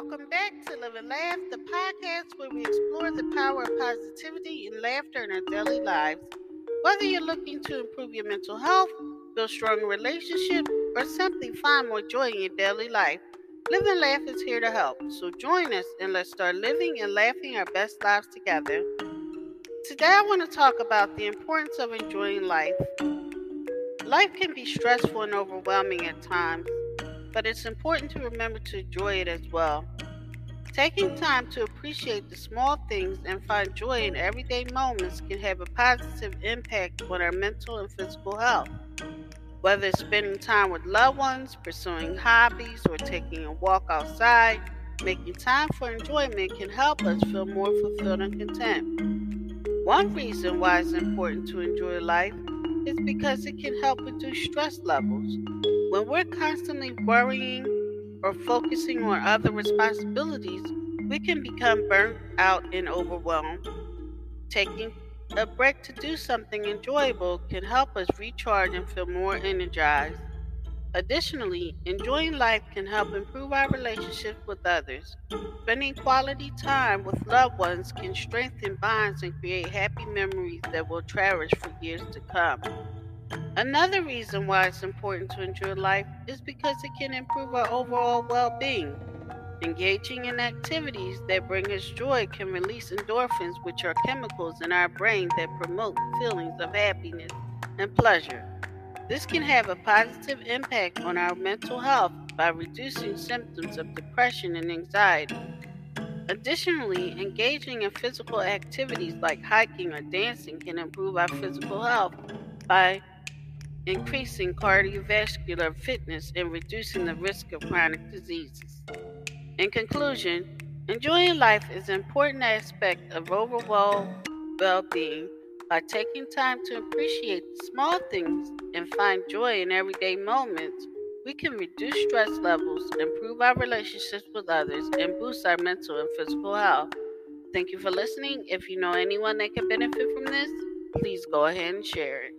welcome back to Live and Laugh, the podcast where we explore the power of positivity and laughter in our daily lives. Whether you're looking to improve your mental health, build stronger relationships, or simply find more joy in your daily life, Live and Laugh is here to help. So join us and let's start living and laughing our best lives together. Today, I want to talk about the importance of enjoying life. Life can be stressful and overwhelming at times but it's important to remember to enjoy it as well. Taking time to appreciate the small things and find joy in everyday moments can have a positive impact on our mental and physical health. Whether it's spending time with loved ones, pursuing hobbies, or taking a walk outside, making time for enjoyment can help us feel more fulfilled and content. One reason why it's important to enjoy life is because it can help reduce stress levels. When we're constantly worrying or focusing on other responsibilities, we can become burnt out and overwhelmed. Taking a break to do something enjoyable can help us recharge and feel more energized. Additionally, enjoying life can help improve our relationships with others. Spending quality time with loved ones can strengthen bonds and create happy memories that we'll cherish for years to come. Another reason why it's important to enjoy life is because it can improve our overall well being. Engaging in activities that bring us joy can release endorphins, which are chemicals in our brain that promote feelings of happiness and pleasure. This can have a positive impact on our mental health by reducing symptoms of depression and anxiety. Additionally, engaging in physical activities like hiking or dancing can improve our physical health by increasing cardiovascular fitness and reducing the risk of chronic diseases. In conclusion, enjoying life is an important aspect of overall well being. By taking time to appreciate small things and find joy in everyday moments, we can reduce stress levels, improve our relationships with others, and boost our mental and physical health. Thank you for listening. If you know anyone that can benefit from this, please go ahead and share it.